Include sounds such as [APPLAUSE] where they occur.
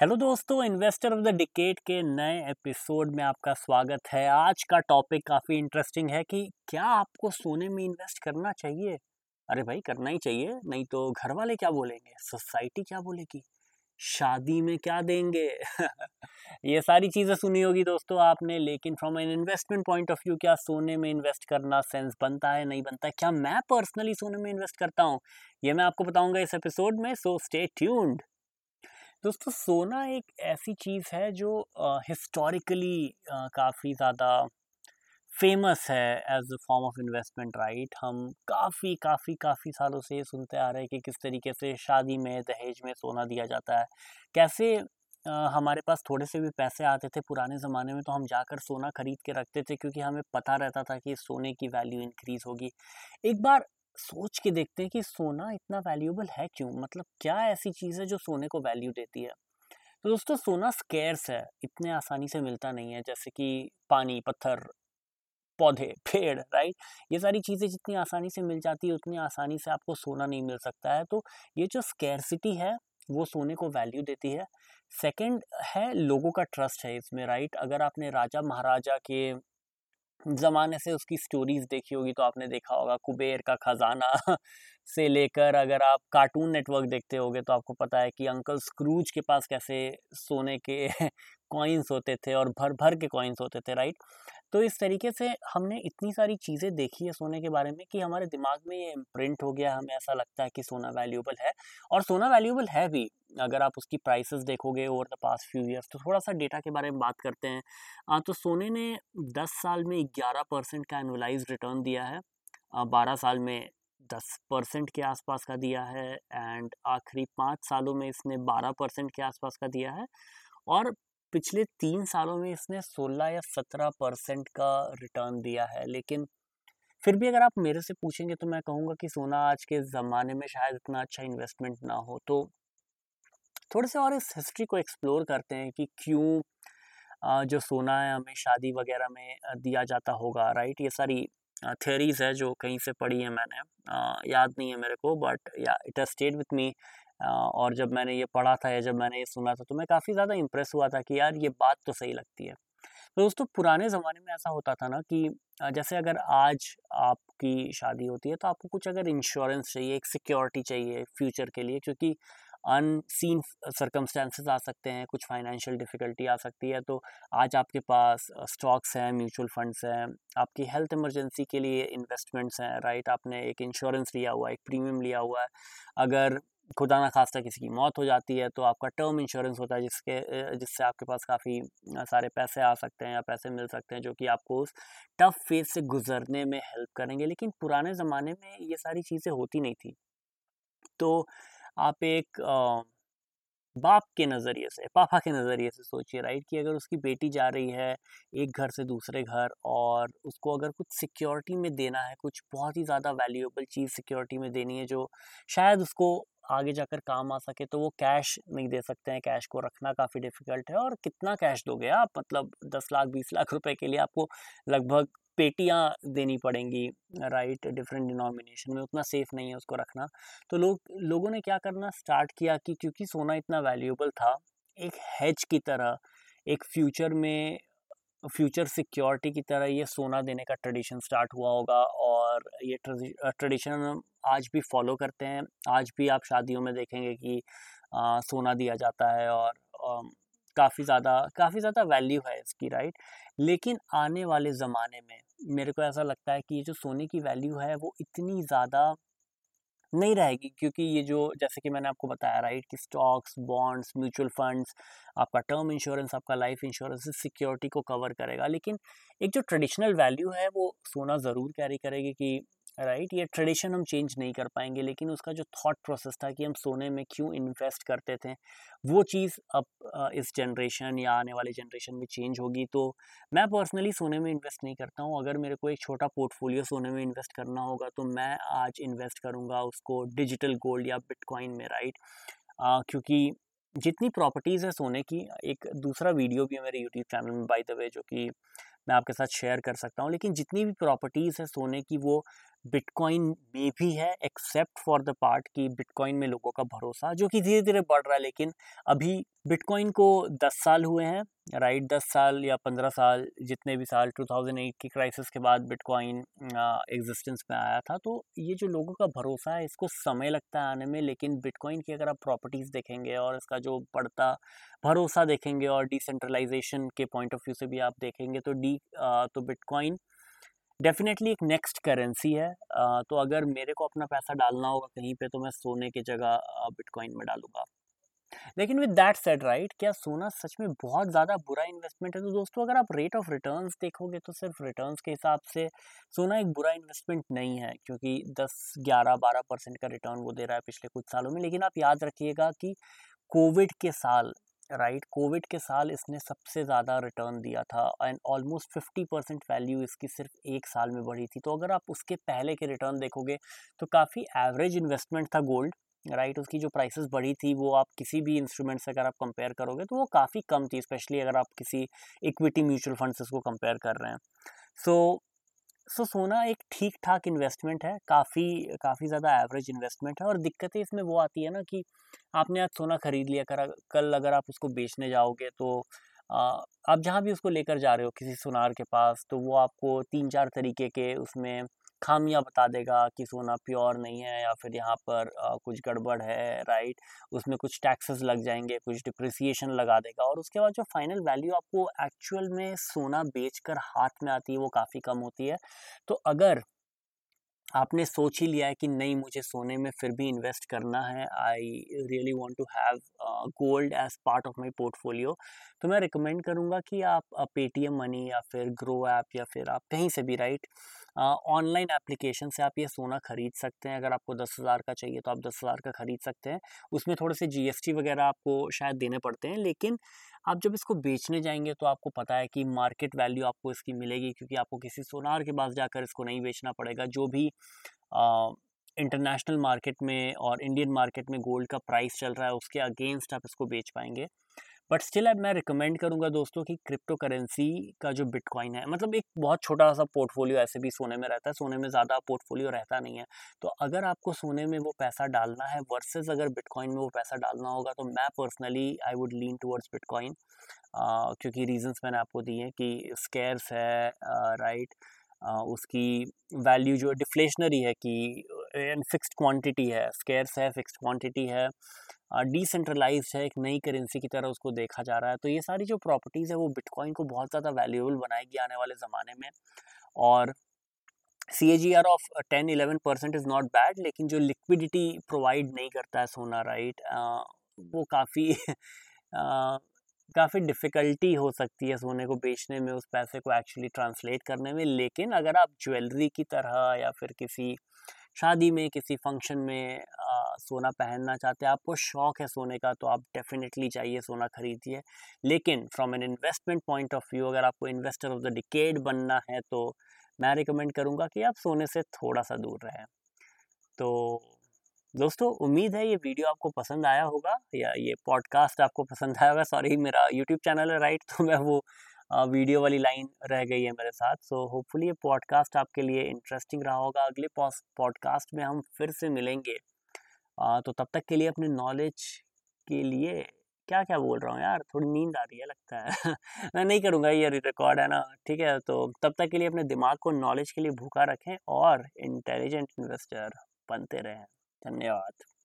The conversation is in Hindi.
हेलो दोस्तों, इन्वेस्टर ऑफ़ द डिकेट के नए एपिसोड में आपका स्वागत है। आज का टॉपिक काफ़ी इंटरेस्टिंग है कि क्या आपको सोने में इन्वेस्ट करना चाहिए? अरे भाई, करना ही चाहिए, नहीं तो घर वाले क्या बोलेंगे? सोसाइटी क्या बोलेगी? शादी में क्या देंगे? [LAUGHS] ये सारी चीज़ें सुनी होगी दोस्तों आपने, लेकिन from an investment point of view क्या सोने में इन्वेस्ट करना सेंस बनता है, नहीं बनता है? क्या मैं पर्सनली सोने में इन्वेस्ट करता हूँ? ये मैं आपको बताऊँगा इस एपिसोड में सो स्टे ट्यून्ड दोस्तों सोना एक ऐसी चीज़ है जो हिस्टोरिकली काफ़ी ज़्यादा फ़ेमस है as a form of investment right हम काफ़ी काफ़ी काफ़ी सालों से सुनते आ रहे हैं कि किस तरीके से शादी में दहेज में सोना दिया जाता है। कैसे आ, हमारे पास थोड़े से भी पैसे आते थे पुराने ज़माने में तो हम जाकर सोना खरीद के रखते थे क्योंकि हमें पता रहता था कि सोने की वैल्यू इंक्रीज़ होगी। एक बार सोच के देखते हैं कि सोना इतना वैल्यूएबल है क्यों? मतलब क्या ऐसी चीज़ है जो सोने को वैल्यू देती है? तो दोस्तों, सोना स्केर्स है, इतने आसानी से मिलता नहीं है, जैसे कि पानी, पत्थर, पौधे, [LAUGHS] पेड़ राइट ये सारी चीज़ें जितनी आसानी से मिल जाती है, उतनी आसानी से आपको सोना नहीं मिल सकता है। तो ये जो स्केरसिटी है, वो सोने को वैल्यू देती है। सेकंड है, लोगों का ट्रस्ट है इसमें राइट अगर आपने राजा, महाराजा के ज़माने से उसकी स्टोरीज़ देखी होगी तो आपने देखा होगा, कुबेर का खजाना [LAUGHS] से लेकर अगर आप कार्टून नेटवर्क देखते होगे तो आपको पता है कि अंकल स्क्रूज के पास कैसे सोने के कॉइन्स होते थे और भर भर के कॉइन्स होते थे राइट तो इस तरीके से हमने इतनी सारी चीज़ें देखी है सोने के बारे में कि हमारे दिमाग में ये इम्प्रिंट हो गया हमें ऐसा लगता है कि सोना वैल्यूबल है। और सोना वैल्यूबल है भी अगर आप उसकी प्राइसेस देखोगे over the past few years तो थोड़ा सा डेटा के बारे में बात करते हैं। आ, तो सोने ने 10 साल में 11 परसेंट का एनुअलाइज रिटर्न दिया है बारह साल में 10 परसेंट के आसपास का दिया है एंड आखिरी पाँच सालों में इसने 12 परसेंट के आसपास का दिया है। और पिछले तीन सालों में इसने 16 या 17 परसेंट का रिटर्न दिया है, लेकिन फिर भी अगर आप मेरे से पूछेंगे तो मैं कहूँगा कि सोना आज के ज़माने में शायद इतना अच्छा इन्वेस्टमेंट ना हो। तो थोड़े से और इस हिस्ट्री को एक्सप्लोर करते हैं कि क्यों जो सोना है हमें शादी वगैरह में दिया जाता होगा राइट ये सारी थेरीज है जो कहीं से पढ़ी है मैंने। याद नहीं है मेरे को but yeah it stayed with me और जब मैंने ये पढ़ा था या जब मैंने ये सुना था तो मैं काफ़ी ज़्यादा इम्प्रेस हुआ था कि यार ये बात तो सही लगती है। तो दोस्तों, पुराने ज़माने में ऐसा होता था ना कि जैसे अगर आज आपकी शादी होती है तो आपको कुछ अगर इंश्योरेंस चाहिए, एक सिक्योरिटी चाहिए फ्यूचर के लिए क्योंकि अनसीन सर्कमस्टेंसेस आ सकते हैं, कुछ फाइनेंशियल डिफ़िकल्टी आ सकती है। तो आज आपके पास स्टॉक्स हैं म्यूचुअल फंड्स हैं, आपकी हेल्थ इमरजेंसी के लिए इन्वेस्टमेंट्स हैं राइट आपने एक इंश्योरेंस लिया हुआ है एक प्रीमियम लिया हुआ है। अगर खुदा ना खास्ता किसी की मौत हो जाती है तो आपका टर्म इंश्योरेंस होता है जिसके जिससे आपके पास काफ़ी सारे पैसे आ सकते हैं या पैसे मिल सकते हैं जो कि आपको उस टफ फ़ेज़ से गुजरने में हेल्प करेंगे। लेकिन पुराने ज़माने में ये सारी चीज़ें होती नहीं थी। तो आप एक बाप के नज़रिए से, पापा के नज़रिए से सोचिए, राइट, कि अगर उसकी बेटी जा रही है एक घर से दूसरे घर और उसको अगर कुछ सिक्योरिटी में देना है, कुछ बहुत ही ज़्यादा वैल्यूएबल चीज़ सिक्योरिटी में देनी है जो शायद उसको आगे जाकर काम आ सके तो वो कैश नहीं दे सकते हैं। कैश को रखना काफ़ी डिफ़िकल्ट है और कितना कैश दोगे आप? मतलब दस लाख, बीस लाख रुपए के लिए आपको लगभग पेटियाँ देनी पड़ेंगी राइट डिफरेंट डिनोमिनेशन में उतना सेफ़ नहीं है उसको रखना। तो लोग, लोगों ने क्या करना स्टार्ट किया कि क्योंकि सोना इतना वैल्यूएबल था, एक हैज़ की तरह, एक फ्यूचर में फ्यूचर सिक्योरिटी की तरह ये सोना देने का ट्रेडिशन स्टार्ट हुआ होगा और ये ट्रेडिशन आज भी फॉलो करते हैं। आज भी आप शादियों में देखेंगे कि आ, सोना दिया जाता है और काफ़ी ज़्यादा काफ़ी ज़्यादा वैल्यू है इसकी राइट लेकिन आने वाले ज़माने में मेरे को ऐसा लगता है कि ये जो सोने की वैल्यू है वो इतनी ज़्यादा नहीं रहेगी क्योंकि ये जो जैसे कि मैंने आपको बताया राइट कि स्टॉक्स बॉन्ड्स म्यूचुअल फंड्स आपका टर्म इंश्योरेंस आपका लाइफ इंश्योरेंस सिक्योरिटी को कवर करेगा। लेकिन एक जो ट्रेडिशनल वैल्यू है, वो सोना ज़रूर कैरी करेगी कि राइट ये ट्रेडिशन हम चेंज नहीं कर पाएँगे, लेकिन उसका जो थॉट प्रोसेस था कि हम सोने में क्यों इन्वेस्ट करते थे, वो चीज़ अब इस जनरेशन या आने वाले जनरेशन में चेंज होगी। तो मैं पर्सनली सोने में इन्वेस्ट नहीं करता हूँ। अगर मेरे को एक छोटा पोर्टफोलियो सोने में इन्वेस्ट करना होगा तो मैं आज इन्वेस्ट करूँगा उसको डिजिटल गोल्ड या बिटकॉइन में राइट क्योंकि जितनी प्रॉपर्टीज़ है सोने की, एक दूसरा वीडियो भी है मेरे यूट्यूब चैनल में बाय द वे जो कि मैं आपके साथ शेयर कर सकता हूँ। लेकिन जितनी भी प्रॉपर्टीज़ है सोने की, वो बिटकॉइन में भी है एक्सेप्ट फॉर द पार्ट कि बिटकॉइन में लोगों का भरोसा, जो कि धीरे धीरे बढ़ रहा है, लेकिन अभी बिटकॉइन को 10 साल हुए हैं राइट 10 साल या 15 साल, जितने भी साल 2008 की क्राइसिस के बाद बिटकॉइन एग्जिस्टेंस में आया था तो ये जो लोगों का भरोसा है, इसको समय लगता है आने में, लेकिन बिटकॉइन की अगर आप प्रॉपर्टीज़ देखेंगे और इसका जो बढ़ता भरोसा देखेंगे और डिसेंट्रलाइजेशन के पॉइंट ऑफ़ व्यू से भी आप देखेंगे तो डी तो बिटकॉइन डेफिनेटली एक नेक्स्ट करेंसी है। तो अगर मेरे को अपना पैसा डालना होगा कहीं पे तो मैं सोने की जगह बिटकॉइन में डालूँगा। लेकिन विद दैट सेट राइट क्या सोना सच में बहुत ज़्यादा बुरा इन्वेस्टमेंट है? तो दोस्तों, अगर आप रेट ऑफ़ रिटर्न्स देखोगे तो सिर्फ़ रिटर्न्स के हिसाब से सोना एक बुरा इन्वेस्टमेंट नहीं है, क्योंकि 10 11 12 परसेंट का रिटर्न वो दे रहा है पिछले कुछ सालों में। लेकिन आप याद रखिएगा कि कोविड के साल राइट कोविड के साल इसने सबसे ज़्यादा रिटर्न दिया था and almost fifty percent value इसकी सिर्फ़ एक साल में बढ़ी थी। तो अगर आप उसके पहले के रिटर्न देखोगे तो काफ़ी एवरेज इन्वेस्टमेंट था गोल्ड राइट right, उसकी जो प्राइसेस बढ़ी थी वो आप किसी भी इंस्ट्रूमेंट से अगर आप कंपेयर करोगे तो वो काफ़ी कम थी स्पेशली अगर आप किसी इक्विटी म्यूचुअल फंड से उसको कंपेयर कर रहे हैं। सो so, सो so, सोना एक ठीक ठाक इन्वेस्टमेंट है काफ़ी काफ़ी ज़्यादा एवरेज इन्वेस्टमेंट है और दिक्कतें इसमें वो आती है ना कि आपने आज सोना खरीद लिया कर कल अगर आप उसको बेचने जाओगे तो आ, आप जहाँ भी उसको लेकर जा रहे हो किसी सोनार के पास तो वो आपको तीन चार तरीके के उसमें खामियाँ बता देगा कि सोना प्योर नहीं है या फिर यहाँ पर आ, कुछ गड़बड़ है राइट उसमें कुछ टैक्सेस लग जाएँगे कुछ डिप्रिसिएशन लगा देगा और उसके बाद जो फाइनल वैल्यू आपको एक्चुअल में सोना बेचकर हाथ में आती है वो काफ़ी कम होती है। तो अगर आपने सोच ही लिया है कि नहीं मुझे सोने में फिर भी इन्वेस्ट करना है I really want to have gold as part of my portfolio तो मैं रिकमेंड करूँगा कि आप पेटीएम मनी या फिर ग्रो ऐप या फिर आप कहीं से भी राइट ऑनलाइन एप्लीकेशन से आप ये सोना खरीद सकते हैं। अगर आपको दस हज़ार का चाहिए तो आप दस हज़ार का खरीद सकते हैं। उसमें थोड़े से जीएसटी वगैरह आपको शायद देने पड़ते हैं, लेकिन आप जब इसको बेचने जाएँगे तो आपको पता है कि मार्केट वैल्यू आपको इसकी मिलेगी, क्योंकि आपको किसी सोनार के पास जाकर इसको नहीं बेचना पड़ेगा। जो भी इंटरनेशनल मार्केट में और इंडियन मार्केट में गोल्ड का प्राइस चल रहा है, उसके अगेंस्ट आप इसको बेच पाएँगे। बट स्टिल अब मैं रिकमेंड करूँगा दोस्तों कि क्रिप्टो करेंसी का जो बिटकॉइन है मतलब एक बहुत छोटा सा पोर्टफोलियो ऐसे भी सोने में रहता है सोने में ज़्यादा पोर्टफोलियो रहता नहीं है। तो अगर आपको सोने में वो पैसा डालना है वर्सेस अगर बिटकॉइन में वो पैसा डालना होगा तो मैं personally I would lean towards bitcoin क्योंकि रीजंस मैंने आपको दिए हैं कि स्केर्स है राइट right, उसकी वैल्यू जो डिफ्लेशनरी है कि फिक्स्ड क्वांटिटी है स्केयर्स है, फिक्स्ड क्वांटिटी है डिसेंट्रलाइज है, एक नई करेंसी की तरह उसको देखा जा रहा है। तो ये सारी जो प्रॉपर्टीज़ है, वो बिटकॉइन को बहुत ज़्यादा वैल्यूएबल बनाएगी आने वाले ज़माने में। और C A G R of ten eleven percent is not bad लेकिन जो लिक्विडिटी प्रोवाइड नहीं करता है सोना राइट वो काफ़ी काफ़ी डिफ़िकल्टी हो सकती है सोने को बेचने में, उस पैसे को एक्चुअली ट्रांसलेट करने में। लेकिन अगर आप ज्वेलरी की तरह या फिर किसी शादी में किसी फ़ंक्शन में आ, सोना पहनना चाहते हैं आपको शौक है सोने का तो आप डेफिनेटली चाहिए सोना खरीदिए। लेकिन from an investment point of view अगर आपको इन्वेस्टर ऑफ़ द डिकेड बनना है तो मैं रिकमेंड करूँगा कि आप सोने से थोड़ा सा दूर रहें। तो दोस्तों उम्मीद है ये वीडियो आपको पसंद आया होगा या ये पॉडकास्ट आपको पसंद आया होगा। सॉरी मेरा यूट्यूब चैनल है राइट [LAUGHS] तो मैं वो वीडियो वाली लाइन रह गई है मेरे साथ। सो होपफुली ये पॉडकास्ट आपके लिए इंटरेस्टिंग रहा होगा। अगले पॉडकास्ट में हम फिर से मिलेंगे। तो तब तक के लिए अपने नॉलेज के लिए क्या क्या बोल रहा हूँ यार? थोड़ी नींद आ रही है लगता है। [LAUGHS] मैं नहीं करूँगा ये रिकॉर्ड है ना? ठीक है तो तब तक के लिए अपने दिमाग को नॉलेज के लिए भूखा रखें और इंटेलिजेंट इन्वेस्टर बनते रहें। धन्यवाद।